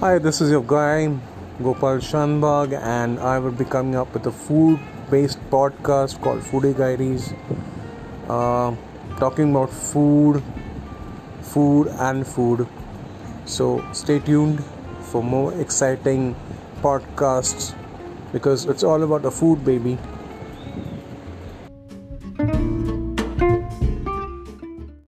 Hi, this is your guy Gopal Shanbag, and I will be coming up with a food based podcast called Foodie Diaries, uh, talking about food, food, and food. So, stay tuned for more exciting podcasts because it's all about the food, baby.